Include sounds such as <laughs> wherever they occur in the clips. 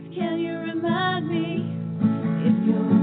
Can you remind me if you're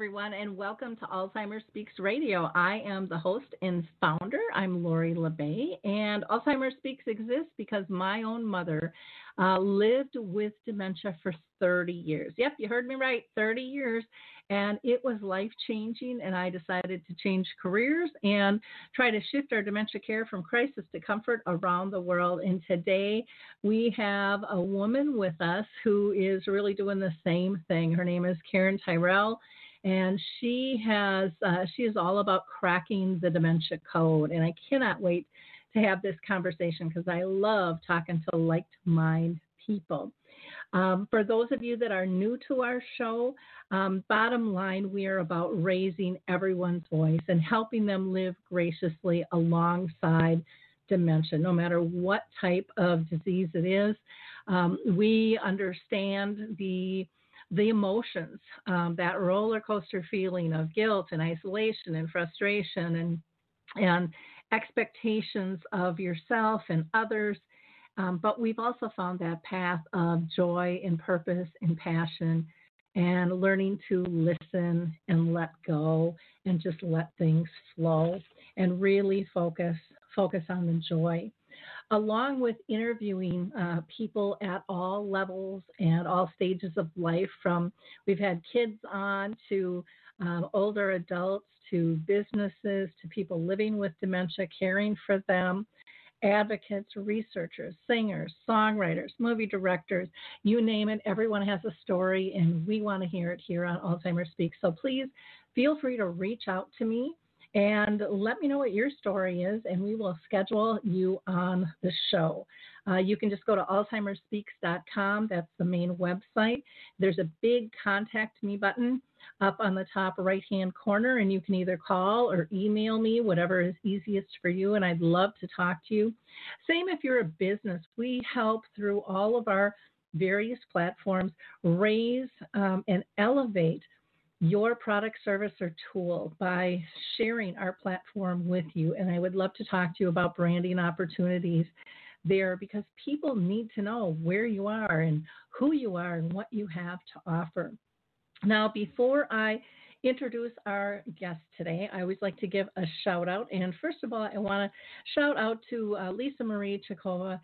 everyone, and welcome to Alzheimer's Speaks Radio. I am the host and founder. I'm Lori La Bey, and Alzheimer's Speaks exists because my own mother uh, lived with dementia for 30 years. Yep, you heard me right, 30 years. And it was life changing, and I decided to change careers and try to shift our dementia care from crisis to comfort around the world. And today we have a woman with us who is really doing the same thing. Her name is Karen Tyrell and she has uh, she is all about cracking the dementia code and i cannot wait to have this conversation because i love talking to like-minded people. Um, for those of you that are new to our show um, bottom line we are about raising everyone's voice and helping them live graciously alongside dementia. No matter what type of disease it is um, we understand the the emotions, um, that roller coaster feeling of guilt and isolation and frustration and and expectations of yourself and others. Um, but we've also found that path of joy and purpose and passion and learning to listen and let go and just let things flow and really focus focus on the joy along with interviewing uh, people at all levels and all stages of life from we've had kids on to um, older adults to businesses to people living with dementia caring for them advocates researchers singers songwriters movie directors you name it everyone has a story and we want to hear it here on alzheimer's speak. So please feel free to reach out to me and let me know what your story is, and we will schedule you on the show. Uh, you can just go to alzheimersspeaks.com. That's the main website. There's a big contact me button up on the top right hand corner, and you can either call or email me, whatever is easiest for you, and I'd love to talk to you. Same if you're a business. We help through all of our various platforms raise um, and elevate your product, service, or tool by sharing our platform with you. And I would love to talk to you about branding opportunities there because people need to know where you are and who you are and what you have to offer. Now, before I introduce our guest today, I always like to give a shout out. And first of all, I want to shout out to uh, Lisa Marie Chakova.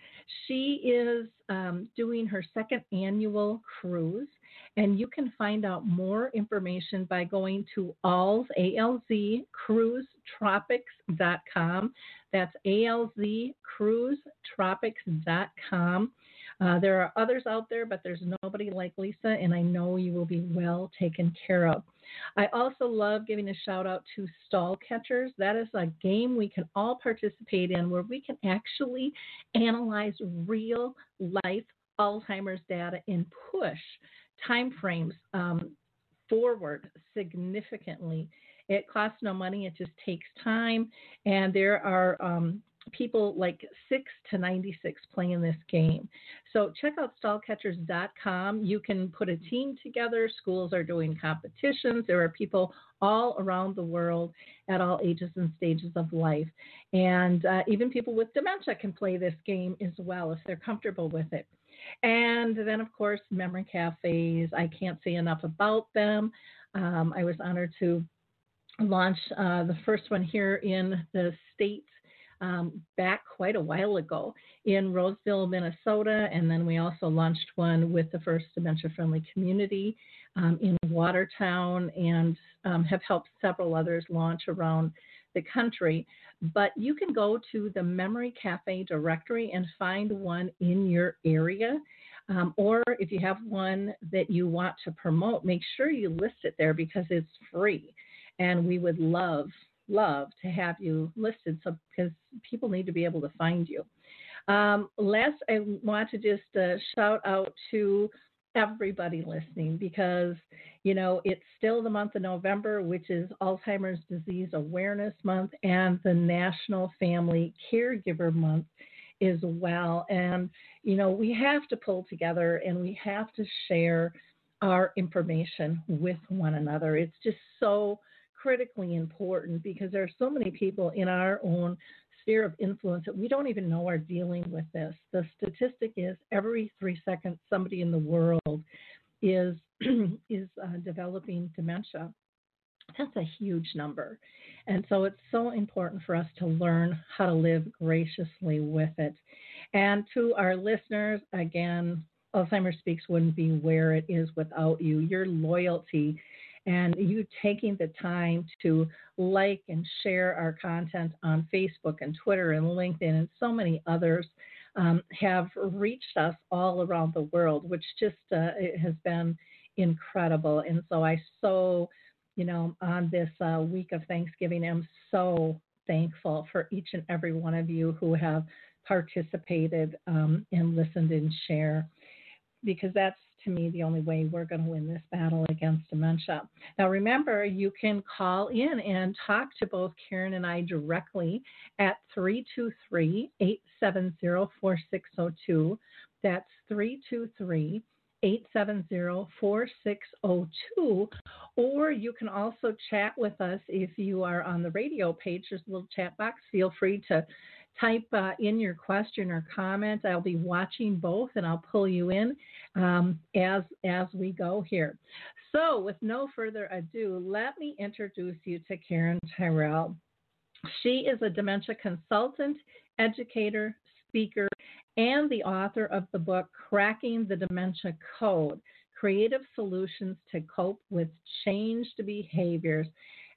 She is um, doing her second annual cruise. And you can find out more information by going to ALZ, A-L-Z, cruisetropics.com. That's alzcruisetropics.com. Uh, there are others out there, but there's nobody like Lisa, and I know you will be well taken care of. I also love giving a shout out to Stall Catchers. That is a game we can all participate in where we can actually analyze real life Alzheimer's data and push time frames um, forward significantly. It costs no money, it just takes time. And there are um, people like 6 to 96 playing this game. So check out stallcatchers.com. You can put a team together. Schools are doing competitions. There are people all around the world at all ages and stages of life. And uh, even people with dementia can play this game as well if they're comfortable with it. And then, of course, memory cafes. I can't say enough about them. Um, I was honored to launch uh, the first one here in the States um, back quite a while ago in Roseville, Minnesota. And then we also launched one with the first dementia friendly community um, in Watertown and um, have helped several others launch around the country. But you can go to the Memory Cafe directory and find one in your area. Um, or if you have one that you want to promote, make sure you list it there because it's free. And we would love love to have you listed so because people need to be able to find you. Um, last, I want to just uh, shout out to everybody listening because you know it's still the month of November, which is Alzheimer's Disease Awareness Month and the National Family Caregiver Month as well. And you know we have to pull together and we have to share our information with one another. It's just so critically important because there are so many people in our own sphere of influence that we don't even know are dealing with this. The statistic is every three seconds somebody in the world is <clears throat> is uh, developing dementia. That's a huge number. And so it's so important for us to learn how to live graciously with it. And to our listeners, again, Alzheimer's Speaks wouldn't be where it is without you. Your loyalty and you taking the time to like and share our content on Facebook and Twitter and LinkedIn and so many others um, have reached us all around the world, which just uh, has been incredible. And so I so, you know, on this uh, week of Thanksgiving, I'm so thankful for each and every one of you who have participated um, and listened and share because that's to me the only way we're going to win this battle against dementia. Now, remember, you can call in and talk to both Karen and I directly at 323 870 4602. That's 323 870 4602. Or you can also chat with us if you are on the radio page. There's a little chat box. Feel free to type uh, in your question or comment. I'll be watching both and I'll pull you in um, as, as we go here. So, with no further ado, let me introduce you to Karen Tyrell. She is a dementia consultant, educator, speaker, and the author of the book Cracking the Dementia Code Creative Solutions to Cope with Changed Behaviors.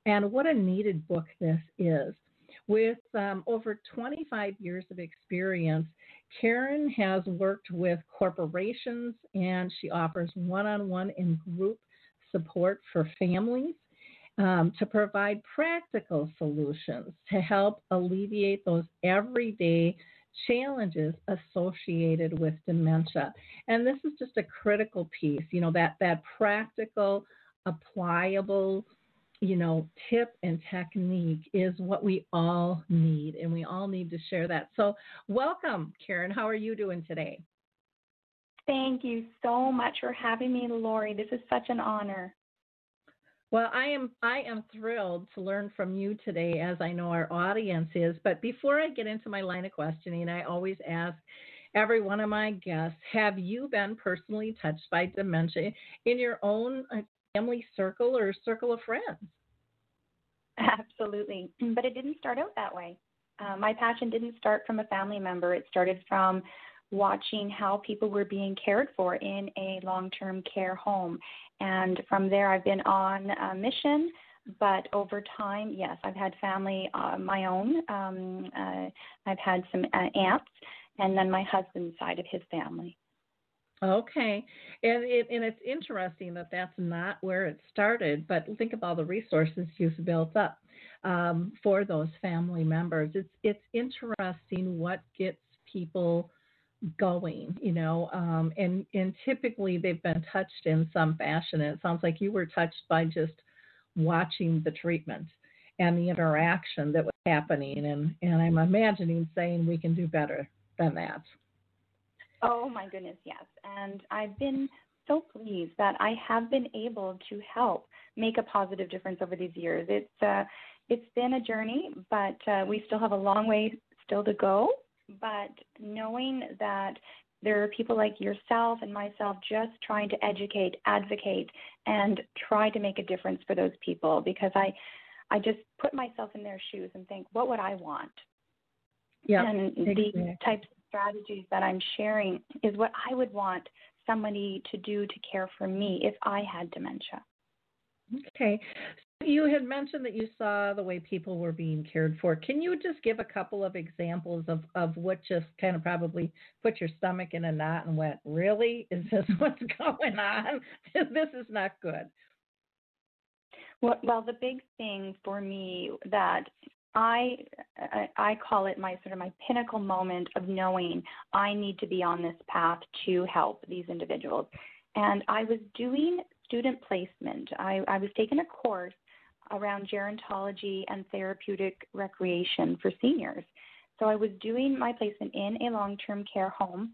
And what a needed book this is. With um, over 25 years of experience, Karen has worked with corporations and she offers one on one and group support for families um, to provide practical solutions to help alleviate those everyday challenges associated with dementia. And this is just a critical piece, you know, that, that practical, applicable you know, tip and technique is what we all need, and we all need to share that. So, welcome, Karen. How are you doing today? Thank you so much for having me, Lori. This is such an honor. Well, I am I am thrilled to learn from you today, as I know our audience is. But before I get into my line of questioning, I always ask every one of my guests: Have you been personally touched by dementia in your own uh, family circle or circle of friends. Absolutely. But it didn't start out that way. Uh, my passion didn't start from a family member, it started from watching how people were being cared for in a long term care home. And from there, I've been on a mission. But over time, yes, I've had family uh, my own. Um, uh, I've had some uh, aunts, and then my husband's side of his family. Okay, and it, and it's interesting that that's not where it started, but think of all the resources you've built up um, for those family members. It's it's interesting what gets people going, you know, um, and and typically they've been touched in some fashion. And it sounds like you were touched by just watching the treatment and the interaction that was happening, and and I'm imagining saying we can do better than that. Oh my goodness, yes. And I've been so pleased that I have been able to help make a positive difference over these years. It's uh, it's been a journey, but uh, we still have a long way still to go. But knowing that there are people like yourself and myself just trying to educate, advocate, and try to make a difference for those people because I I just put myself in their shoes and think, what would I want? Yeah, and exactly. these types of strategies that I'm sharing is what I would want somebody to do to care for me if I had dementia. Okay. You had mentioned that you saw the way people were being cared for. Can you just give a couple of examples of, of what just kind of probably put your stomach in a knot and went, Really? Is this <laughs> what's going on? <laughs> this is not good. Well, well, the big thing for me that I I call it my sort of my pinnacle moment of knowing I need to be on this path to help these individuals. And I was doing student placement. I, I was taking a course around gerontology and therapeutic recreation for seniors. So I was doing my placement in a long-term care home.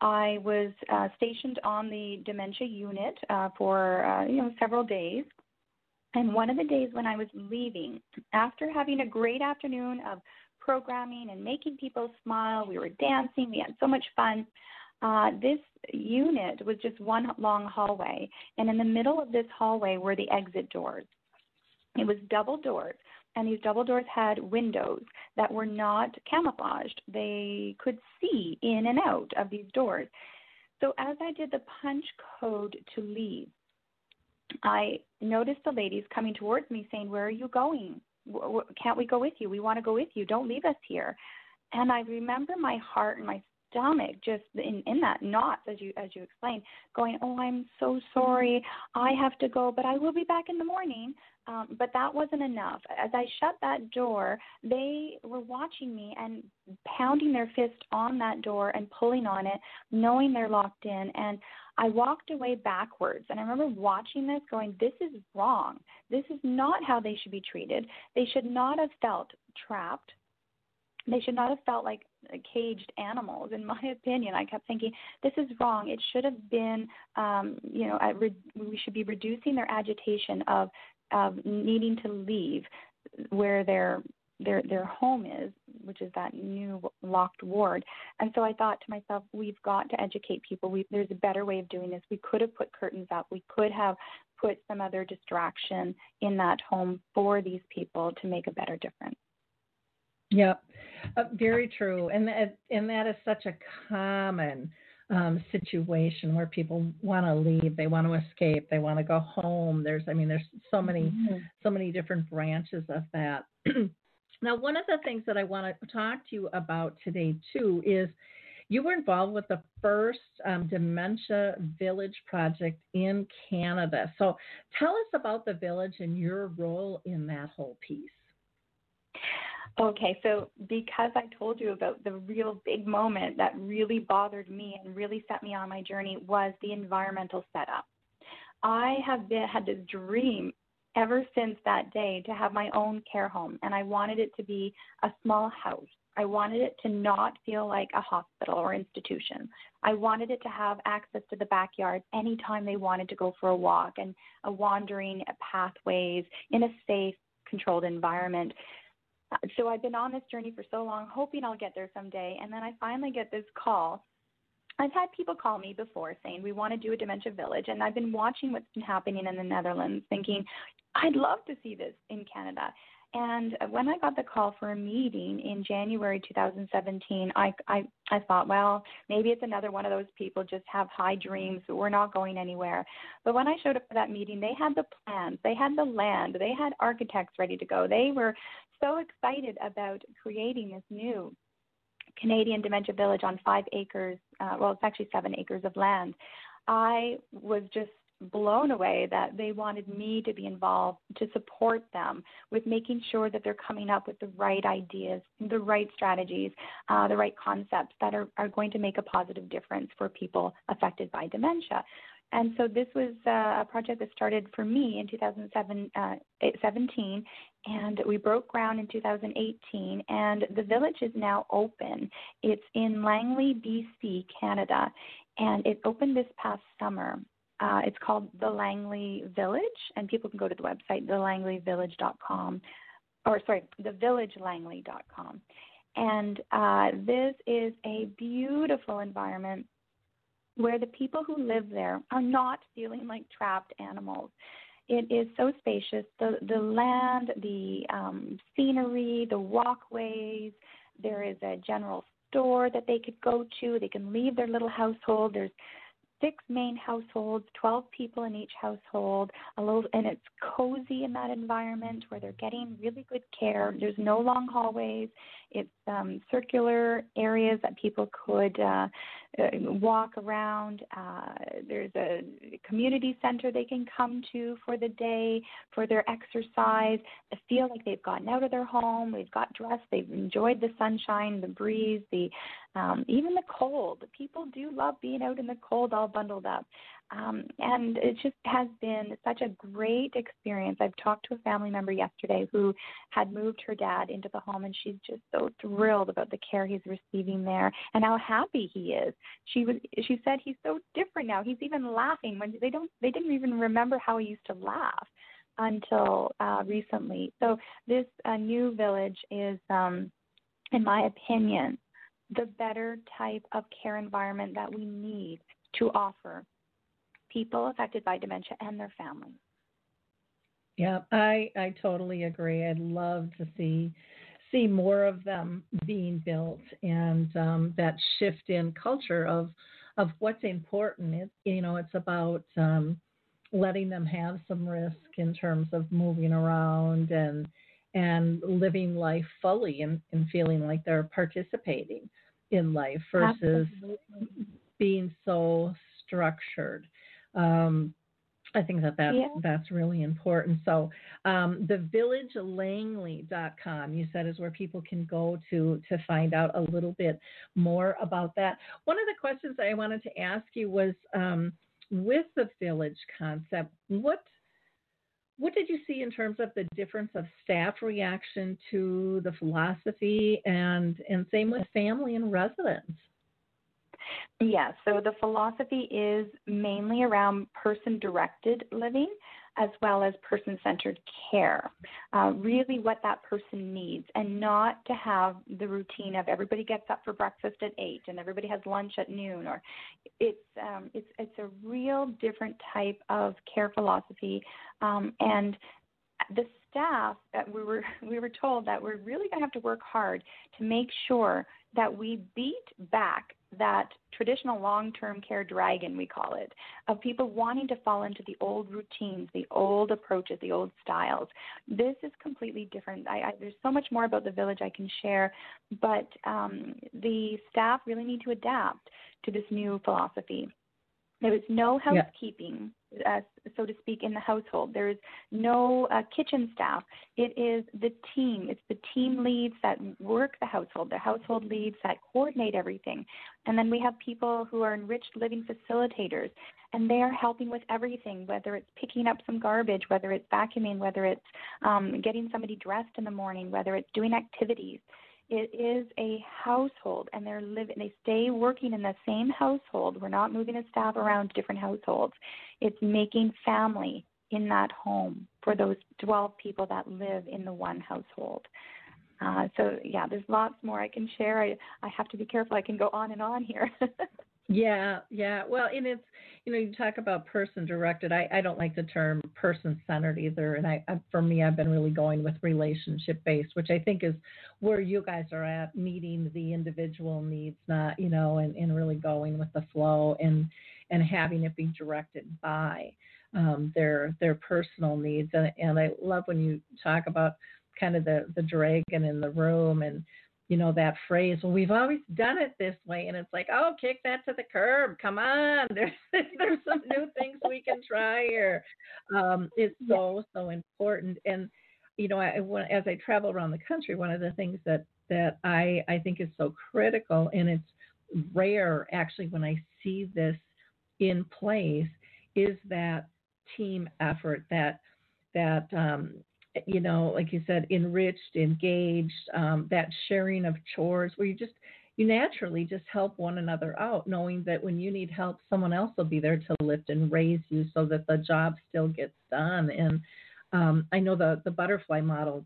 I was uh, stationed on the dementia unit uh, for uh, you know several days, and one of the days when I was leaving, after having a great afternoon of programming and making people smile, we were dancing, we had so much fun. Uh, this unit was just one long hallway, and in the middle of this hallway were the exit doors. It was double doors, and these double doors had windows that were not camouflaged. They could see in and out of these doors. So as I did the punch code to leave, I noticed the ladies coming towards me saying, Where are you going? Can't we go with you? We want to go with you. Don't leave us here. And I remember my heart and my stomach just in in that knot as you as you explained going oh i'm so sorry. I have to go but i will be back in the morning. Um, but that wasn't enough. As i shut that door they were watching me and pounding their fist on that door and pulling on it knowing they're locked in. And i walked away backwards. And i remember watching this going this is wrong. This is not how they should be treated. They should not have felt trapped. They should not have felt like caged animals. In my <laughs> opinion i kept thinking this is wrong. It should have been um, you know re- we should be reducing their agitation of of needing to leave where their their their home is which is that new locked ward. And so i thought to myself we've got to educate people. We, there's a better way of doing this. We could have put curtains up. We could have put some other distraction in that home for these people to make a better difference Yep, uh, very true, and that and that is such a common um, situation where people want to leave, they want to escape, they want to go home. There's, I mean, there's so many, mm-hmm. so many different branches of that. <clears throat> now, one of the things that I want to talk to you about today too is you were involved with the first um, dementia village project in Canada. So, tell us about the village and your role in that whole piece. Okay, so because I told you about the real big moment that really bothered me and really set me on my journey was the environmental setup. I have been had this dream ever since that day to have my own care home and I wanted it to be a small house. I wanted it to not feel like a hospital or institution. I wanted it to have access to the backyard anytime they wanted to go for a walk and a wandering pathways in a safe, controlled environment so I've been on this journey for so long, hoping I'll get there someday. And then I finally get this call. I've had people call me before saying we want to do a dementia village, and I've been watching what's been happening in the Netherlands, thinking I'd love to see this in Canada. And when I got the call for a meeting in January 2017, I, I, I thought, well, maybe it's another one of those people just have high dreams. We're not going anywhere. But when I showed up for that meeting, they had the plans, they had the land, they had architects ready to go. They were so excited about creating this new Canadian Dementia Village on five acres, uh, well, it's actually seven acres of land. I was just blown away that they wanted me to be involved to support them with making sure that they're coming up with the right ideas, the right strategies, uh, the right concepts that are, are going to make a positive difference for people affected by dementia. And so this was uh, a project that started for me in 2017, uh, and we broke ground in 2018. And the village is now open. It's in Langley, BC, Canada, and it opened this past summer. Uh, it's called the Langley Village, and people can go to the website thelangleyvillage.com, or sorry, thevillagelangley.com. And uh, this is a beautiful environment where the people who live there are not feeling like trapped animals. It is so spacious. The the land, the um, scenery, the walkways. There is a general store that they could go to. They can leave their little household. There's six main households, 12 people in each household, a little, and it's cozy in that environment where they're getting really good care. There's no long hallways. It's um, circular areas that people could uh, walk around. Uh, there's a community center they can come to for the day for their exercise. They feel like they've gotten out of their home, they've got dressed, they've enjoyed the sunshine, the breeze, the um, even the cold. People do love being out in the cold, all bundled up. Um, and it just has been such a great experience. I've talked to a family member yesterday who had moved her dad into the home, and she's just so thrilled about the care he's receiving there and how happy he is. She was. She said he's so different now. He's even laughing when they don't. They didn't even remember how he used to laugh until uh, recently. So this uh, new village is, um, in my opinion, the better type of care environment that we need to offer people affected by dementia and their families. Yeah, I I totally agree. I'd love to see see more of them being built and um, that shift in culture of of what's important. It, you know, it's about um, letting them have some risk in terms of moving around and and living life fully and, and feeling like they're participating in life versus Absolutely. being so structured. Um, I think that that's, yeah. that's really important. So, um, the villagelangley.com, you said, is where people can go to to find out a little bit more about that. One of the questions I wanted to ask you was um, with the village concept, what what did you see in terms of the difference of staff reaction to the philosophy and and same with family and residents? Yes, so the philosophy is mainly around person directed living as well as person centered care. Uh, really, what that person needs, and not to have the routine of everybody gets up for breakfast at 8 and everybody has lunch at noon, or it's, um, it's, it's a real different type of care philosophy. Um, and the staff that we were <laughs> we were told that we're really going to have to work hard to make sure that we beat back that traditional long term care dragon, we call it, of people wanting to fall into the old routines, the old approaches, the old styles. This is completely different. I, I, there's so much more about the village I can share, but um, the staff really need to adapt to this new philosophy. There is no housekeeping, yeah. uh, so to speak, in the household. There is no uh, kitchen staff. It is the team. It's the team leads that work the household, the household leads that coordinate everything. And then we have people who are enriched living facilitators, and they are helping with everything, whether it's picking up some garbage, whether it's vacuuming, whether it's um, getting somebody dressed in the morning, whether it's doing activities it is a household and they're living they stay working in the same household. We're not moving the staff around to different households. It's making family in that home for those 12 people that live in the one household. Uh, so yeah there's lots more i can share. I, I have to be careful. I can go on and on here <laughs> Yeah, yeah. Well, and it's you know you talk about person directed. I I don't like the term person centered either. And I, I for me I've been really going with relationship based, which I think is where you guys are at, meeting the individual needs, not you know, and and really going with the flow and and having it be directed by um, their their personal needs. And and I love when you talk about kind of the the dragon in the room and you know that phrase well we've always done it this way and it's like oh kick that to the curb come on <laughs> there's there's some new things we can try here. Um, it's so so important and you know I, when, as i travel around the country one of the things that that i i think is so critical and it's rare actually when i see this in place is that team effort that that um, you know, like you said, enriched, engaged, um, that sharing of chores where you just, you naturally just help one another out, knowing that when you need help, someone else will be there to lift and raise you so that the job still gets done. And um, I know the, the butterfly model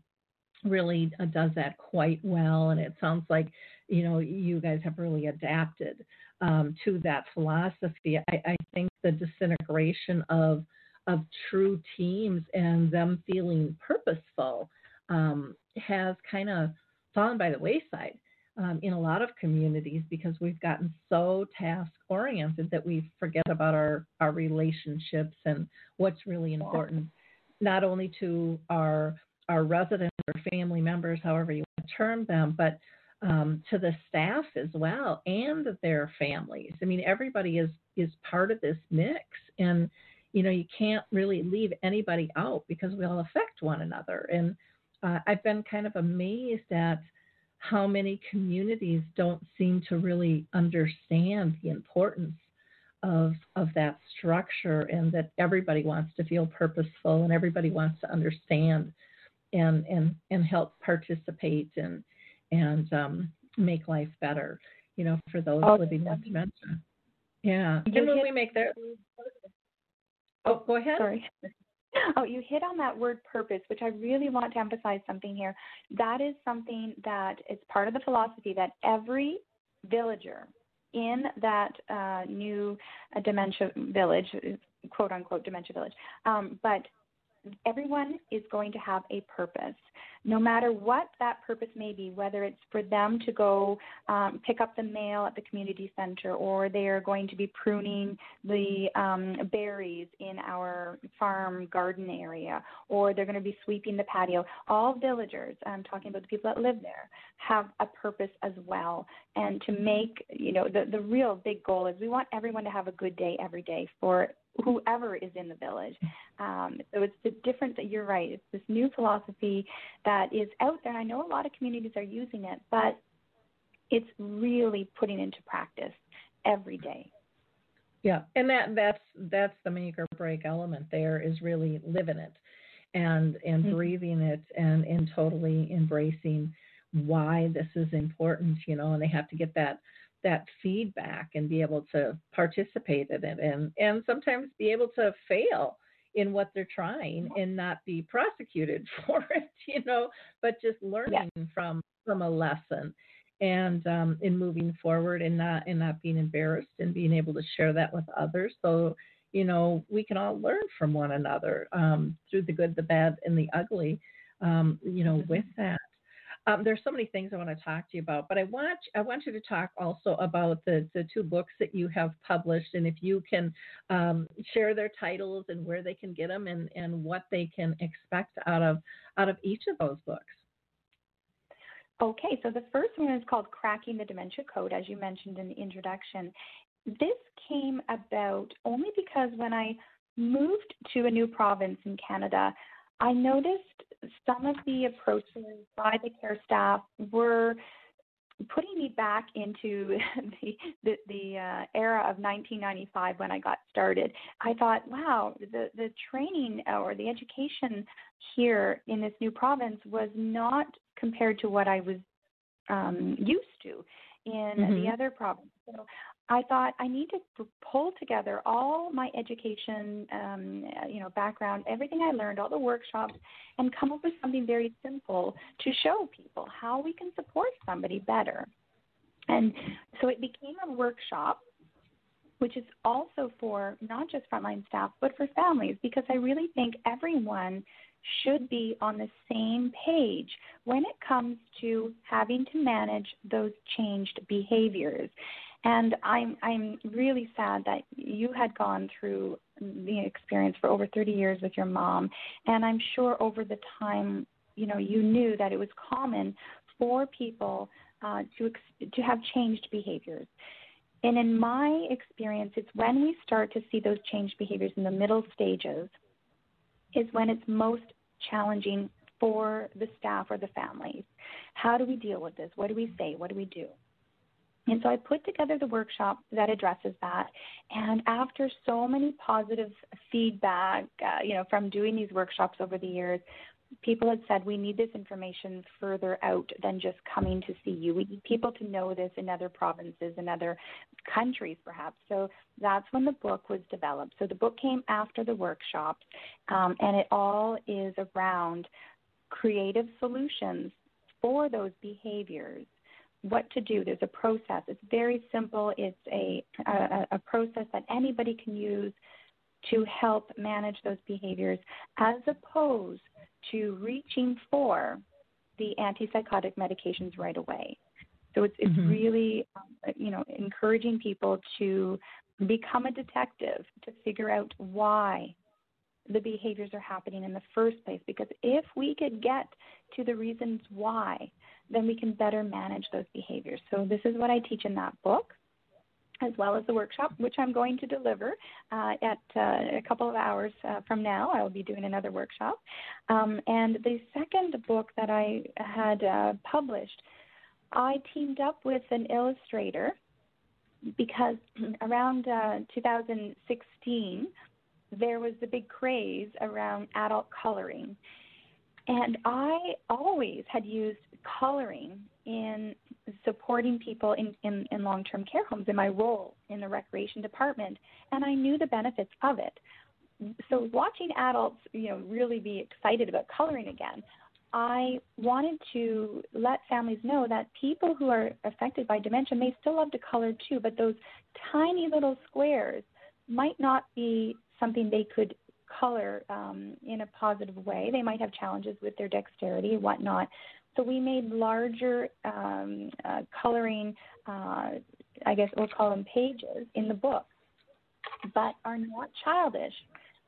really uh, does that quite well. And it sounds like, you know, you guys have really adapted um, to that philosophy. I, I think the disintegration of of true teams and them feeling purposeful um, has kind of fallen by the wayside um, in a lot of communities because we've gotten so task oriented that we forget about our, our relationships and what's really important, not only to our our residents or family members, however you want to term them, but um, to the staff as well and their families. I mean, everybody is is part of this mix, and you know you can't really leave anybody out because we all affect one another. And uh, I've been kind of amazed at how many communities don't seem to really understand the importance of of that structure and that everybody wants to feel purposeful and everybody wants to understand and and and help participate and and um, make life better you know for those oh, living with dementia. Yeah. And when we make their oh go ahead sorry Oh, you hit on that word purpose, which I really want to emphasize something here. That is something that is part of the philosophy that every villager in that uh, new uh, dementia village, quote unquote dementia village, um, but everyone is going to have a purpose no matter what that purpose may be, whether it's for them to go um, pick up the mail at the community center or they are going to be pruning the um, berries in our farm garden area or they're going to be sweeping the patio. All villagers, I'm talking about the people that live there, have a purpose as well. And to make, you know, the, the real big goal is we want everyone to have a good day every day for whoever is in the village. Um, so it's the difference that you're right. It's this new philosophy that is out there. I know a lot of communities are using it, but it's really putting into practice every day. Yeah, and that that's that's the make or break element. There is really living it, and and mm-hmm. breathing it, and and totally embracing why this is important. You know, and they have to get that that feedback and be able to participate in it and and sometimes be able to fail in what they're trying and not be prosecuted <laughs> for it you know but just learning yeah. from from a lesson and um, in moving forward and not and not being embarrassed and being able to share that with others so you know we can all learn from one another um, through the good the bad and the ugly um, you know mm-hmm. with that um, there's so many things I want to talk to you about, but I want I want you to talk also about the the two books that you have published, and if you can um, share their titles and where they can get them, and and what they can expect out of out of each of those books. Okay, so the first one is called Cracking the Dementia Code, as you mentioned in the introduction. This came about only because when I moved to a new province in Canada, I noticed some of the approaches by the care staff were putting me back into <laughs> the the, the uh, era of 1995 when I got started. I thought, wow, the the training or the education here in this new province was not compared to what I was um, used to in mm-hmm. the other province. So I thought I need to pull together all my education, um, you know, background, everything I learned, all the workshops, and come up with something very simple to show people how we can support somebody better. And so it became a workshop, which is also for not just frontline staff, but for families, because I really think everyone should be on the same page when it comes to having to manage those changed behaviors. And I'm I'm really sad that you had gone through the experience for over 30 years with your mom, and I'm sure over the time, you know, you knew that it was common for people uh, to to have changed behaviors. And in my experience, it's when we start to see those changed behaviors in the middle stages, is when it's most challenging for the staff or the families. How do we deal with this? What do we say? What do we do? And so I put together the workshop that addresses that. And after so many positive feedback, uh, you know, from doing these workshops over the years, people had said we need this information further out than just coming to see you. We need people to know this in other provinces and other countries, perhaps. So that's when the book was developed. So the book came after the workshops, um, and it all is around creative solutions for those behaviors what to do. There's a process. It's very simple. It's a, a, a process that anybody can use to help manage those behaviors as opposed to reaching for the antipsychotic medications right away. So it's, it's mm-hmm. really, um, you know, encouraging people to become a detective to figure out why the behaviors are happening in the first place. Because if we could get to the reasons why, then we can better manage those behaviors. So, this is what I teach in that book as well as the workshop, which I'm going to deliver uh, at uh, a couple of hours uh, from now. I will be doing another workshop. Um, and the second book that I had uh, published, I teamed up with an illustrator because <clears throat> around uh, 2016, there was the big craze around adult coloring. And I always had used coloring in supporting people in, in, in long term care homes in my role in the recreation department, and I knew the benefits of it. So watching adults, you know, really be excited about coloring again, I wanted to let families know that people who are affected by dementia may still love to color too, but those tiny little squares might not be something they could color um, in a positive way. They might have challenges with their dexterity and whatnot. So we made larger um, uh, coloring, uh, I guess we'll call them pages in the book, but are not childish,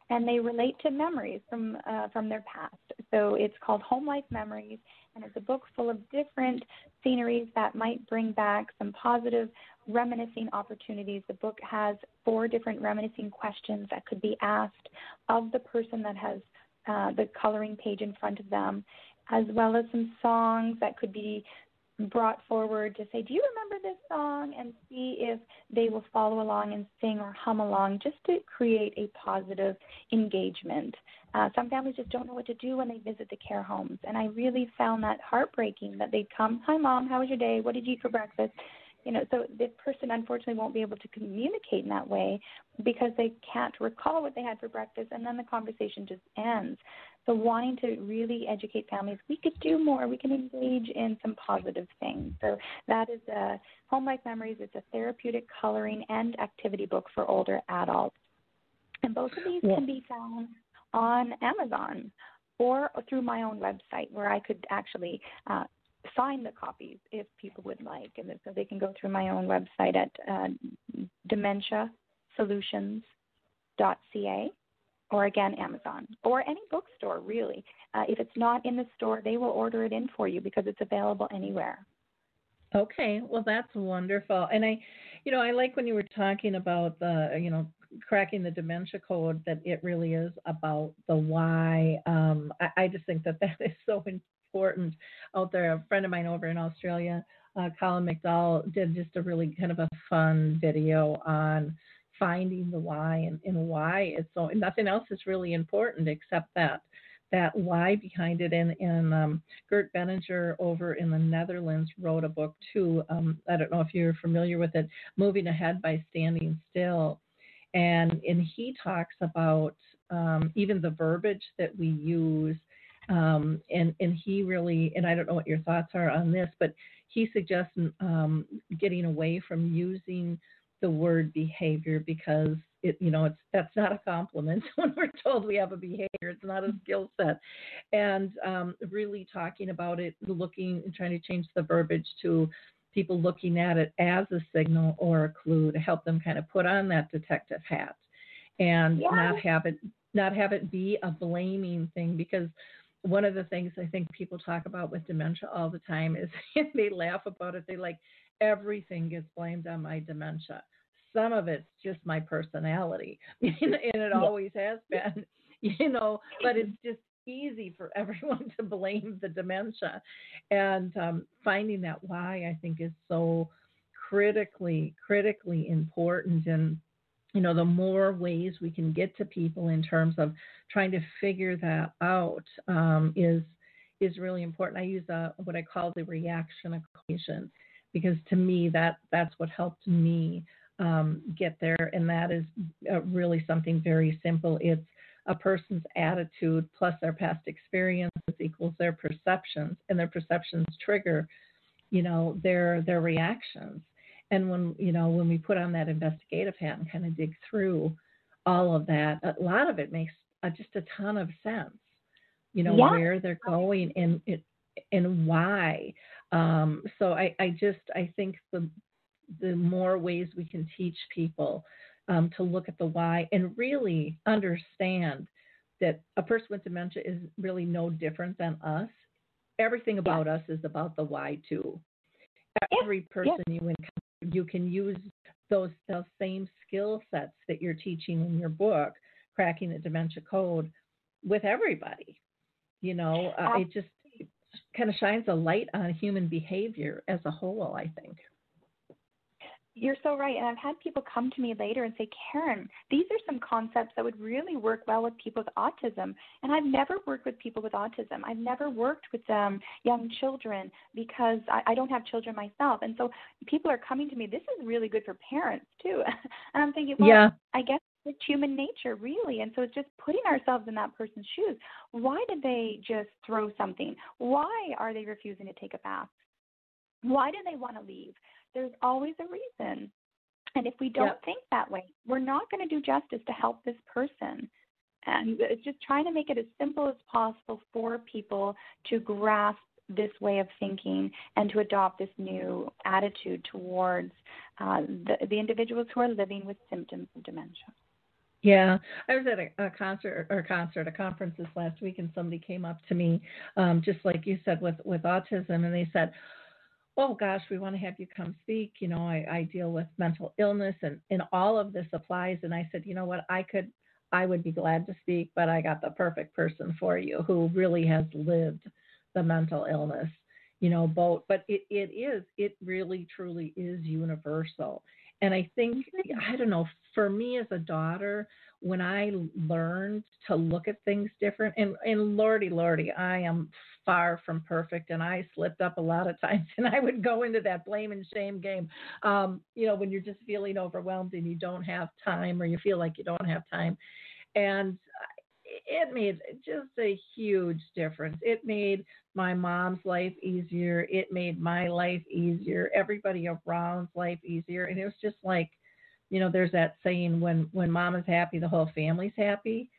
and they relate to memories from uh, from their past. So it's called Home Life Memories, and it's a book full of different sceneries that might bring back some positive reminiscing opportunities. The book has four different reminiscing questions that could be asked of the person that has uh, the coloring page in front of them as well as some songs that could be brought forward to say, Do you remember this song? and see if they will follow along and sing or hum along just to create a positive engagement. Uh, some families just don't know what to do when they visit the care homes, and I really found that heartbreaking that they'd come, Hi, mom, how was your day? What did you eat for breakfast? You know, so the person unfortunately won't be able to communicate in that way because they can't recall what they had for breakfast, and then the conversation just ends. So, wanting to really educate families, we could do more. We can engage in some positive things. So, that is a Home Life Memories. It's a therapeutic coloring and activity book for older adults. And both of these yeah. can be found on Amazon or through my own website where I could actually uh, sign the copies if people would like. And so they can go through my own website at uh, dementiasolutions.ca or again Amazon or any bookstore really. Uh, if it's not in the store, they will order it in for you because it's available anywhere. Okay, well that's wonderful. And I, you know, I like when you were talking about the, you know, cracking the dementia code that it really is about the why. Um, I, I just think that that is so important out there. A friend of mine over in Australia, uh, Colin McDowell, did just a really kind of a fun video on finding the why and, and why it's so nothing else is really important except that that why behind it and, and um, Gert Benninger over in the Netherlands wrote a book too um, I don't know if you're familiar with it moving ahead by standing still and and he talks about um, even the verbiage that we use um, and and he really and I don't know what your thoughts are on this but he suggests um, getting away from using the word behavior because it you know it's that's not a compliment <laughs> when we're told we have a behavior it's not a skill set and um, really talking about it looking and trying to change the verbiage to people looking at it as a signal or a clue to help them kind of put on that detective hat and yeah. not have it not have it be a blaming thing because one of the things I think people talk about with dementia all the time is <laughs> they laugh about it. They like, everything gets blamed on my dementia. Some of it's just my personality, <laughs> and it always has been, <laughs> you know. But it's just easy for everyone to blame the dementia, and um, finding that why I think is so critically critically important. And you know, the more ways we can get to people in terms of trying to figure that out um, is is really important. I use a, what I call the reaction equation because to me that that's what helped me um, get there, and that is uh, really something very simple. It's a person's attitude plus their past experiences equals their perceptions, and their perceptions trigger, you know, their their reactions. And when you know when we put on that investigative hat and kind of dig through all of that, a lot of it makes uh, just a ton of sense. You know yeah. where they're going and and why. Um, so I, I just I think the the more ways we can teach people um, to look at the why and really understand that a person with dementia is really no different than us everything about us is about the why too. Every person you encounter, you can use those those same skill sets that you're teaching in your book, cracking the dementia code, with everybody. You know, uh, it just kind of shines a light on human behavior as a whole. I think. You're so right. And I've had people come to me later and say, Karen, these are some concepts that would really work well with people with autism. And I've never worked with people with autism. I've never worked with um, young children because I, I don't have children myself. And so people are coming to me, this is really good for parents too. <laughs> and I'm thinking, well, yeah. I guess it's human nature, really. And so it's just putting ourselves in that person's shoes. Why did they just throw something? Why are they refusing to take a bath? Why do they want to leave? There's always a reason. And if we don't yep. think that way, we're not going to do justice to help this person. And it's just trying to make it as simple as possible for people to grasp this way of thinking and to adopt this new attitude towards uh, the, the individuals who are living with symptoms of dementia. Yeah, I was at a, a concert or a concert, a conference this last week, and somebody came up to me, um, just like you said with with autism, and they said, oh gosh, we want to have you come speak. You know, I, I deal with mental illness and, and all of this applies. And I said, you know what, I could, I would be glad to speak, but I got the perfect person for you who really has lived the mental illness, you know, both, but it, it is, it really truly is universal. And I think. I don't know, for me as a daughter, when I learned to look at things different, and, and lordy, lordy, I am far from perfect and I slipped up a lot of <laughs> times and I would go into that blame and shame game. Um, you know, when you're just feeling overwhelmed and you don't have time or you feel like you don't have time. And it made just a huge difference. It made my mom's life easier. It made my life easier. Everybody around's life easier. And it was just like, you know, there's that saying when when mom is happy, the whole family's happy.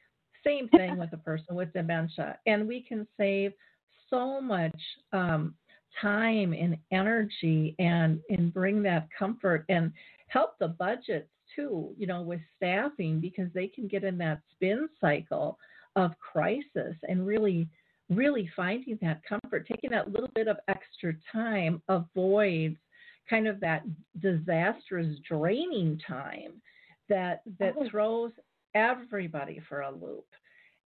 Same thing with a person with dementia. And we can save so much um, time and energy and and bring that comfort and help the budgets too you know with staffing because they can get in that spin cycle of crisis and really really finding that comfort taking that little bit of extra time avoids kind of that disastrous draining time that that oh. throws everybody for a loop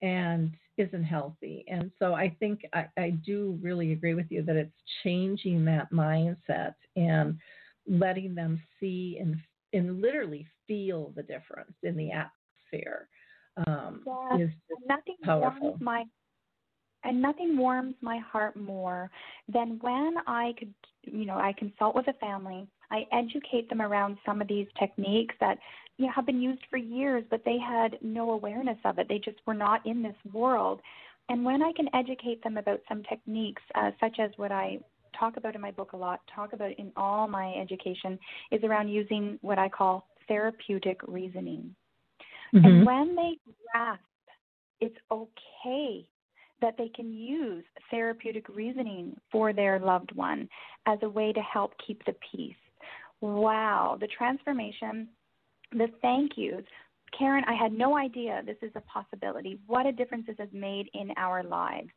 and isn't healthy. And so I think I, I do really agree with you that it's changing that mindset and letting them see and and literally feel the difference in the atmosphere um, yeah, nothing powerful. Warms my and nothing warms my heart more than when I could, you know, I consult with a family. I educate them around some of these techniques that you know, have been used for years, but they had no awareness of it. They just were not in this world. And when I can educate them about some techniques, uh, such as what I talk about in my book a lot, talk about in all my education, is around using what I call therapeutic reasoning. Mm-hmm. And when they grasp it's okay that they can use therapeutic reasoning for their loved one as a way to help keep the peace. Wow, the transformation the thank yous. Karen, I had no idea this is a possibility. What a difference this has made in our lives.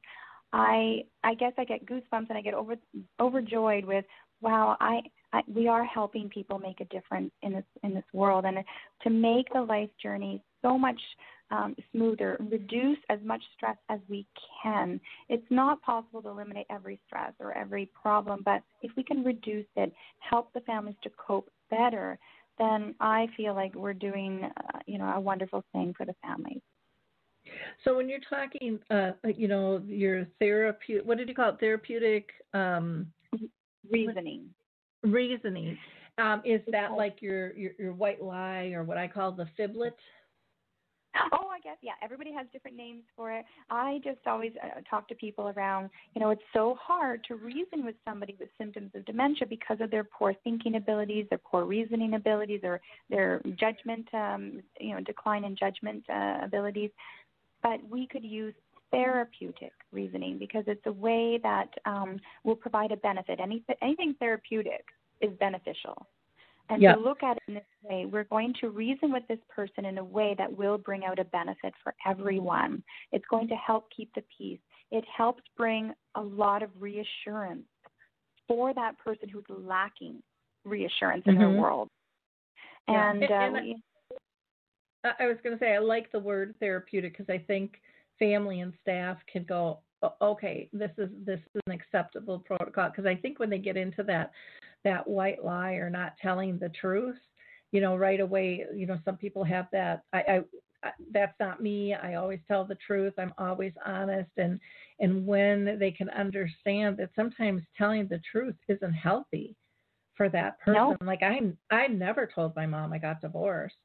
I I guess I get goosebumps and I get over overjoyed with wow, I, I we are helping people make a difference in this in this world and to make the life journey so much um, smoother, reduce as much stress as we can. It's not possible to eliminate every stress or every problem, but if we can reduce it, help the families to cope better, then I feel like we're doing, uh, you know, a wonderful thing for the families. So when you're talking, uh, you know, your therapeutic, what did you call it? Therapeutic um, reasoning. Reasoning. Um, is that like your, your, your white lie or what I call the fiblet? Oh, I guess yeah. Everybody has different names for it. I just always uh, talk to people around. You know, it's so hard to reason with somebody with symptoms of dementia because of their poor thinking abilities, their poor reasoning abilities, or their judgment. Um, you know, decline in judgment uh, abilities. But we could use therapeutic reasoning because it's a way that um, will provide a benefit. Any, anything therapeutic is beneficial. And yep. to look at it in this way, we're going to reason with this person in a way that will bring out a benefit for everyone. It's going to help keep the peace. it helps bring a lot of reassurance for that person who's lacking reassurance in Mhm. their world. Yeah. And, And- uh, and we- I I was going to say I like the word therapeutic because I think family and staff can go, okay, this is this is an acceptable protocol. Because I think when they get into that that white lie or not telling the truth, you know, right away, you know, some people have that. I, I, that's not me. I always tell the truth. I'm always honest, and and when they can understand that sometimes telling the truth isn't healthy for that person. No. Like I I never told my mom I got divorced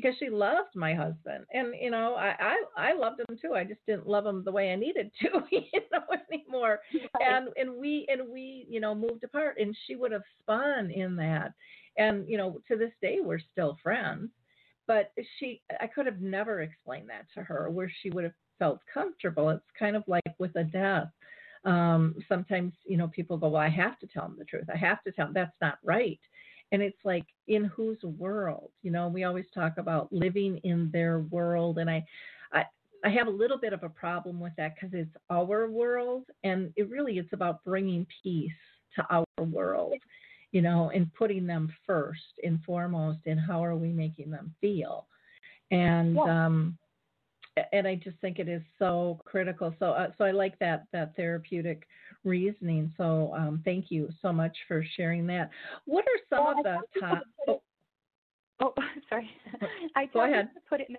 because she loved my husband. And you know I, I i loved him too. I just didn't love him the way i needed to <laughs> you know anymore. And and we and we you know moved apart and she would have spun in that. And you know to this day we're still friends. But she i could have never explained that to her where she would have felt comfortable. It's kind of like with a death. Um sometimes you know people go well i have to tell them the truth. I have to tell them that's not right and it's like in whose world you know we always talk about living in their world and i i i have a little bit of a problem with that because it's our world and it really it's about bringing peace to our world you know and putting them first and foremost in how are we making them feel and Yeah. um and I just think it is so critical. So, uh, so I like that that therapeutic reasoning. So, um, thank you so much for sharing that. What are some Well, of I the top? to put Oh, <laughs> sorry. <laughs> I Go tell ahead. them to put it in.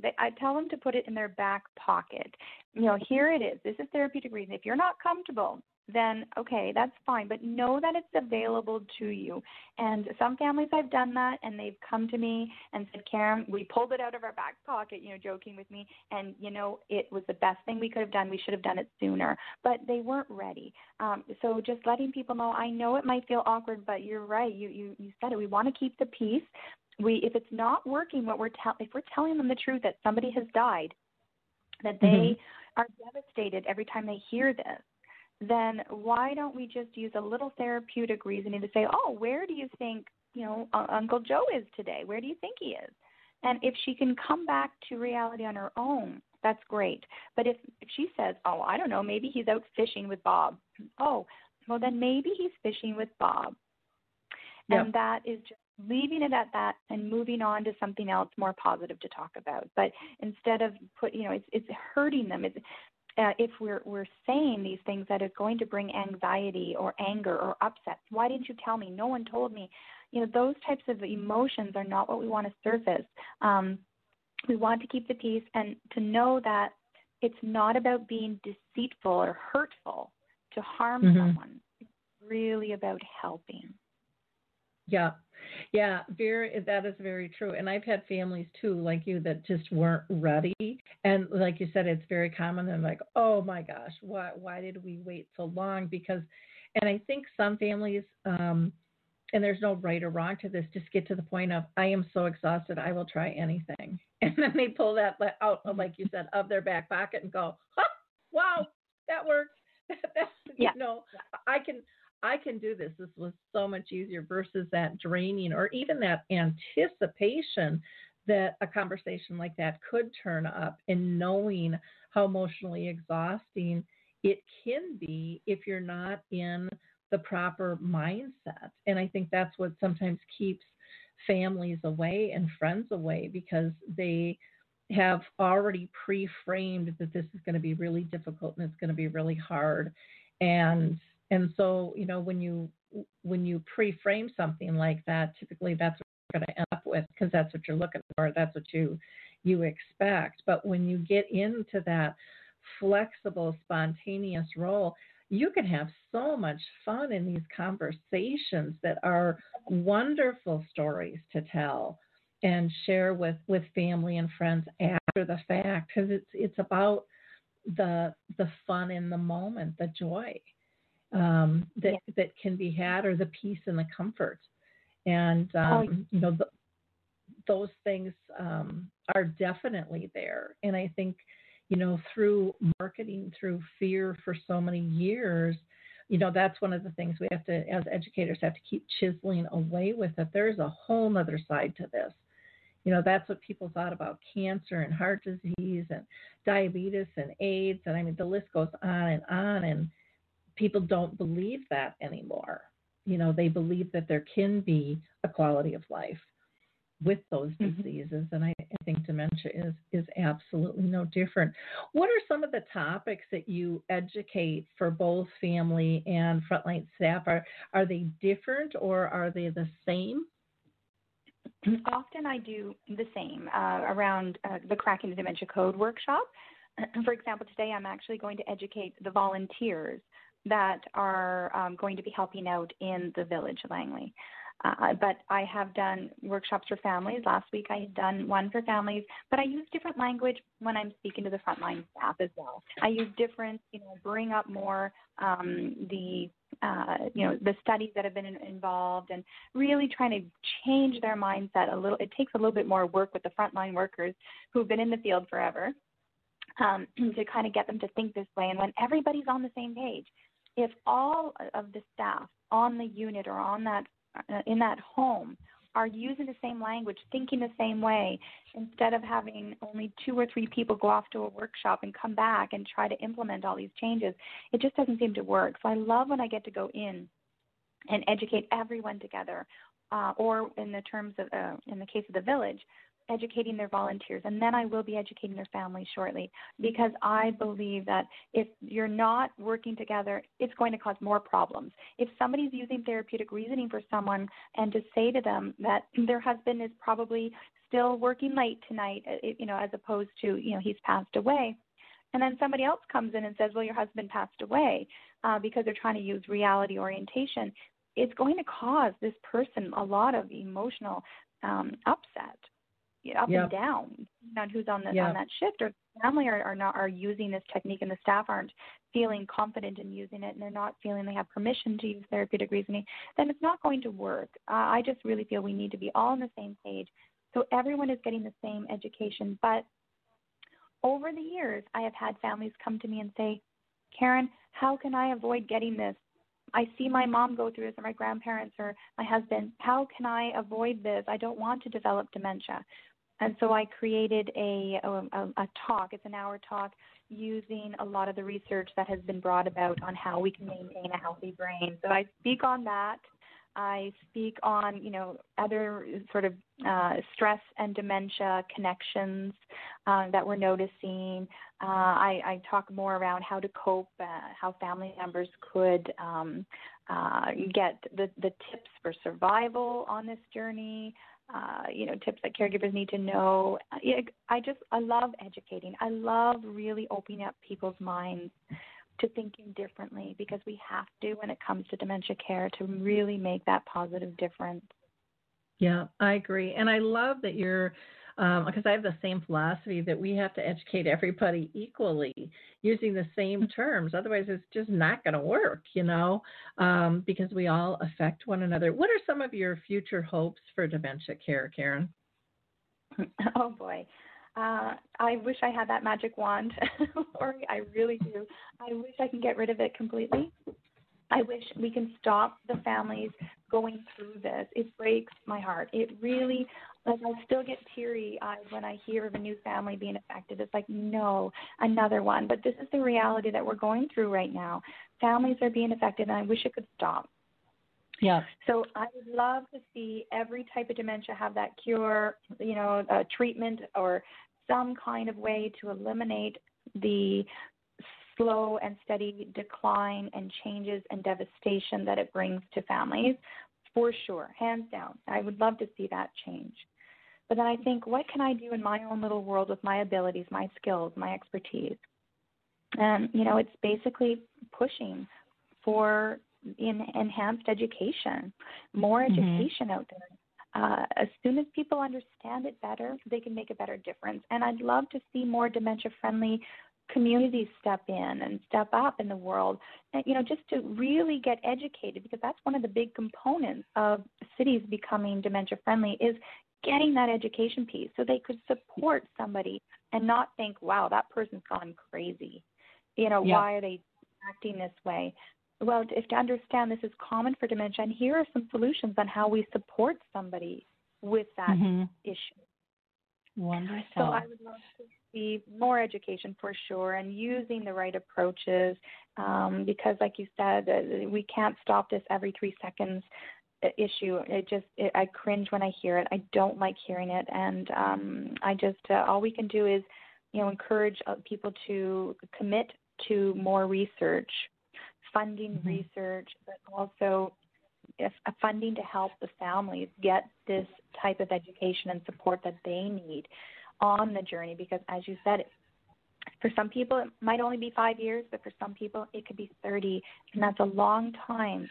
The, I tell them to put it in their back pocket. You know, here it is. This is therapeutic reason. If you're not comfortable, then okay, that's fine. But know that it's available to you. And some families I've done that, and they've come to me and said, "Karen, we pulled it out of our back pocket." You know, joking with me, and you know, it was the best thing we could have done. We should have done it sooner, but they weren't ready. Um, so just letting people know. I know it might feel awkward, but you're right. You you you said it. We want to keep the peace we if it's not working what we're tell if we're telling them the truth that somebody has died that they Mhm. are devastated every time they hear this then why don't we just use a little therapeutic reasoning to say oh where do you think you know uh, uncle joe is today? Where do you think he is? And if she can come back to reality on her own that's great. But if if she says oh i don't know maybe he's out fishing with bob. <clears throat> Oh well then maybe he's fishing with bob. Yep. and that is just leaving it at that and moving on to something else more positive to talk about. But instead of put you know it's it's hurting them. It's uh, if we're we're saying these things that is going to bring anxiety or anger or upset. Why didn't you tell me? No one told me. You know those types of emotions are not what we want to surface. Um, we want to keep the peace and to know that it's not about being deceitful or hurtful to harm Mhm. someone. It's really about helping Yeah, yeah, very. That is very true. And I've had families too, like you, that just weren't ready. And like you said, it's very common. And like, oh my gosh, why why did we wait so long? Because, and I think some families, um, and there's no right or wrong to this, just get to the point of I am so exhausted, I will try anything, <laughs> and then they pull that out, of, like you said, of their back pocket and go, huh, wow, that worked. <laughs> That's Yeah. you know, I can I can do this. This was so much easier versus that draining or even that anticipation that a conversation like that could turn up and knowing how emotionally exhausting it can be if you're not in the proper mindset. And I think that's what sometimes keeps families away and friends away because they have already pre-framed that this is going to be really difficult and it's going to be really hard and and so you know when you when you pre-frame something like that typically that's what you're going to end up with because that's what you're looking for that's what you you expect. But when you get into that flexible spontaneous role you can have so much fun in these conversations that are wonderful stories to tell and share with with family and friends after the fact because it's it's about the the fun in the moment the joy um, that that can be had or the peace and the comfort and um, you know th- those things um, are definitely there and i think you know through marketing through fear for so many years you know that's one of the things we have to as educators have to keep chiseling away with that there's a whole other side to this You know, that's what people thought about cancer and heart disease and diabetes and AIDS. And I mean, the list goes on and on. And people don't believe that anymore. You know, they believe that there can be a quality of life with those mm-hmm. diseases. And I, I, think dementia is, is absolutely no different. What are some of the topics that you educate for both family and frontline staff? Are, are they different or are they the same? Often I do the same uh, around uh, the Cracking the Dementia Code workshop. <clears throat> For example, today I'm actually going to educate the volunteers that are um, going to be helping out in the village, Langley. Uh, but I have done workshops for families. Last week I had done one for families, but I use different language when I'm speaking to the frontline staff as well. I use different, you know, bring up more um, the, uh, you know, the studies that have been in, involved, and really trying to change their mindset a little. It takes a little bit more work with the frontline workers who've been in the field forever um, <clears throat> to kind of get them to think this way. And when everybody's on the same page, if all of the staff on the unit or on that uh, in that home are using the same language, thinking the same way, instead of having only two or three people go off to a workshop and come back and try to implement all these changes, it just doesn't seem to work. So I love when I get to go in and educate everyone together, uh, or in the terms of, uh, in the case of the village, educating their volunteers, and then I will be educating their families shortly because I believe that if you're not working together, it's going to cause more problems. If somebody's using therapeutic reasoning for someone and to say to them that <clears throat> their husband is probably still working late tonight, uh, you know, as opposed to, you know, he's passed away, and then somebody else comes in and says, well, your husband passed away uh, because they're trying to use reality orientation, it's going to cause this person a lot of emotional um, upset up yep. and down on who's on the yep. on that shift or family are, are not are using this technique and the staff aren't feeling confident in using it and they're not feeling they have permission to use therapeutic reasoning then it's not going to work uh, i just really feel we need to be all on the same page so everyone is getting the same education but over the years i have had families come to me and say karen how can i avoid getting this I see my mom go through this or my grandparents or my husband. How can I avoid this? I don't want to develop dementia. And so I created a, a, a talk, it's an hour talk, using a lot of the research that has been brought about on how we can maintain a healthy brain. So I speak on that. I speak on, you know, other sort of uh, stress and dementia connections uh, that we're noticing. Uh, I, I, talk more around how to cope, uh, how family members could um, uh, get the, the tips for survival on this journey uh, you know, tips that caregivers need to know. I just, I love educating. I love really opening up people's minds to thinking differently because we have to when it comes to dementia care to really make that positive difference. Yeah, I agree. And I love that you're um, because I have the same philosophy that we have to educate everybody equally using the same mm-hmm. terms. Otherwise, it's just not going to work, you know, um, because we all affect one another. What are some of your future hopes for dementia care, Karen? <laughs> Oh, boy. Uh, I wish I had that magic wand, <laughs> or I really do. I wish I can get rid of it completely. I wish we can stop the families going through this. It breaks my heart. It really, like, I still get teary eyed when I hear of a new family being affected. It's like, no, another one. But this is the reality that we're going through right now. Families are being affected, and I wish it could stop. Yeah. So I would love to see every type of dementia have that cure, you know, a treatment or some kind of way to eliminate the slow and steady decline and changes and devastation that it brings to families, for sure, hands down. I would love to see that change. But then I think, what can I do in my own little world with my abilities, my skills, my expertise? And, you know, it's basically pushing for in enhanced education, more mm-hmm. education out there. Uh, as soon as people understand it better, they can make a better difference. And I'd love to see more dementia friendly communities step in and step up in the world and you know just to really get educated because that's one of the big components of cities becoming dementia friendly is getting that education piece so they could support somebody and not think wow that person's gone crazy you know yeah. why are they acting this way well if to understand this is common for dementia and here are some solutions on how we support somebody with that mm-hmm. issue Wonderful. So I would love to see more education for sure and using the right approaches um, because, like you said, uh, we can't stop this every three seconds issue. It just it, I cringe when I hear it. I don't like hearing it, and um, I just uh, all we can do is you know encourage uh, people to commit to more research, funding mm-hmm. research, but also if, uh, funding to help the families get this type of education and support that they need on the journey. Because as you said, for some people it might only be five years, but for some people it could be 30, and that's a long time.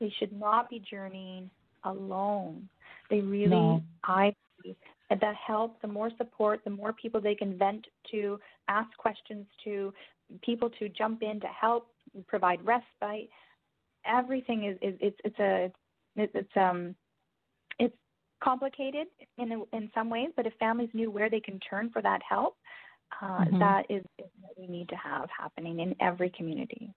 They should not be journeying alone. They really, no. I the help, the more support, the more people they can vent to, ask questions to, people to jump in to help, provide respite. Everything is, is it's it's a it's, it's um it's complicated in a, in some ways, but if families knew where they can turn for that help, uh, mm-hmm. that is, is what we need to have happening in every community.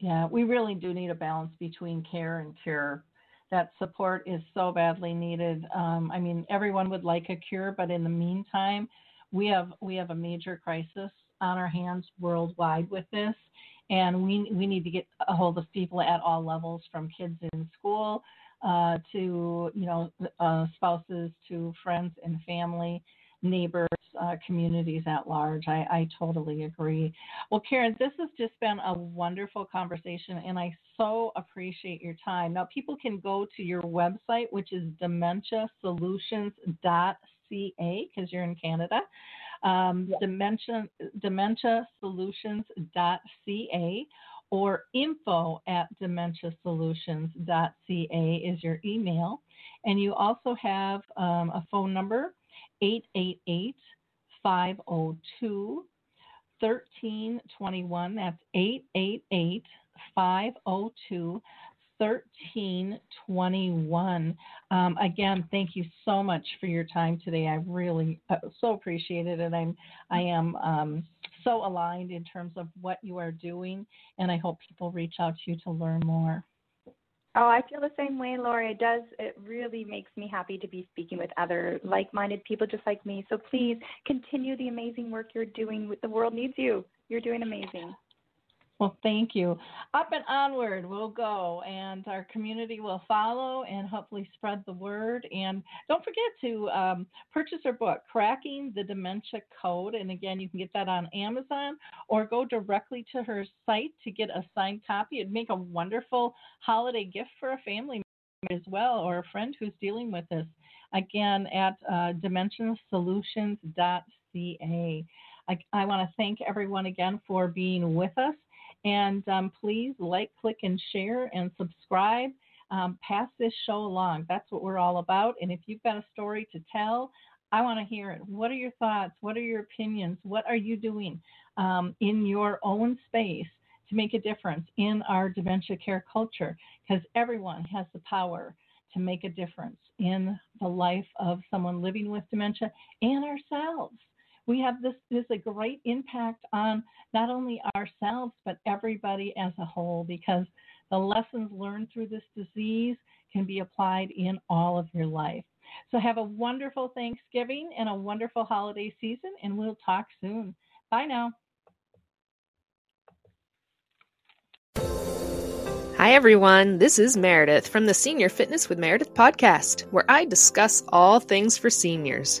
Yeah, we really do need a balance between care and cure that support is so badly needed. Um, I mean, everyone would like a cure, but in the meantime, we have we have a major crisis on our hands worldwide with this, and we we need to get a hold of people at all levels, from kids in school uh, to you know uh, spouses to friends and family, neighbors, uh, communities at large. I, I totally agree. Well, Karen, this has just been a wonderful conversation, and I so appreciate your time. Now, people can go to your website, which is dementiasolutions.ca, because you're in Canada. Um, yes. dementia, dementiasolutions.ca or info at dementiasolutions.ca is your email. And you also have um, a phone number, 888 502 1321. That's 888 502 1321. Um, again, thank you so much for your time today. I really uh, so appreciate it, and I'm I am um, so aligned in terms of what you are doing, and I hope people reach out to you to learn more. Oh, I feel the same way, Lori. It does. It really makes me happy to be speaking with other like-minded people just like me. So please continue the amazing work you're doing. The world needs you. You're doing amazing. Well, thank you. Up and onward we'll go, and our community will follow and hopefully spread the word. And don't forget to um, purchase her book, Cracking the Dementia Code. And again, you can get that on Amazon or go directly to her site to get a signed copy. It'd make a wonderful holiday gift for a family member as well or a friend who's dealing with this. Again, at uh, dementiasolutions.ca. I, I want to thank everyone again for being with us. And um, please like, click, and share and subscribe. Um, pass this show along. That's what we're all about. And if you've got a story to tell, I want to hear it. What are your thoughts? What are your opinions? What are you doing um, in your own space to make a difference in our dementia care culture? Because everyone has the power to make a difference in the life of someone living with dementia and ourselves we have this this a great impact on not only ourselves but everybody as a whole because the lessons learned through this disease can be applied in all of your life. So have a wonderful Thanksgiving and a wonderful holiday season and we'll talk soon. Bye now. Hi, everyone. This is Meredith from the Senior Fitness with Meredith podcast, where I discuss all things for seniors.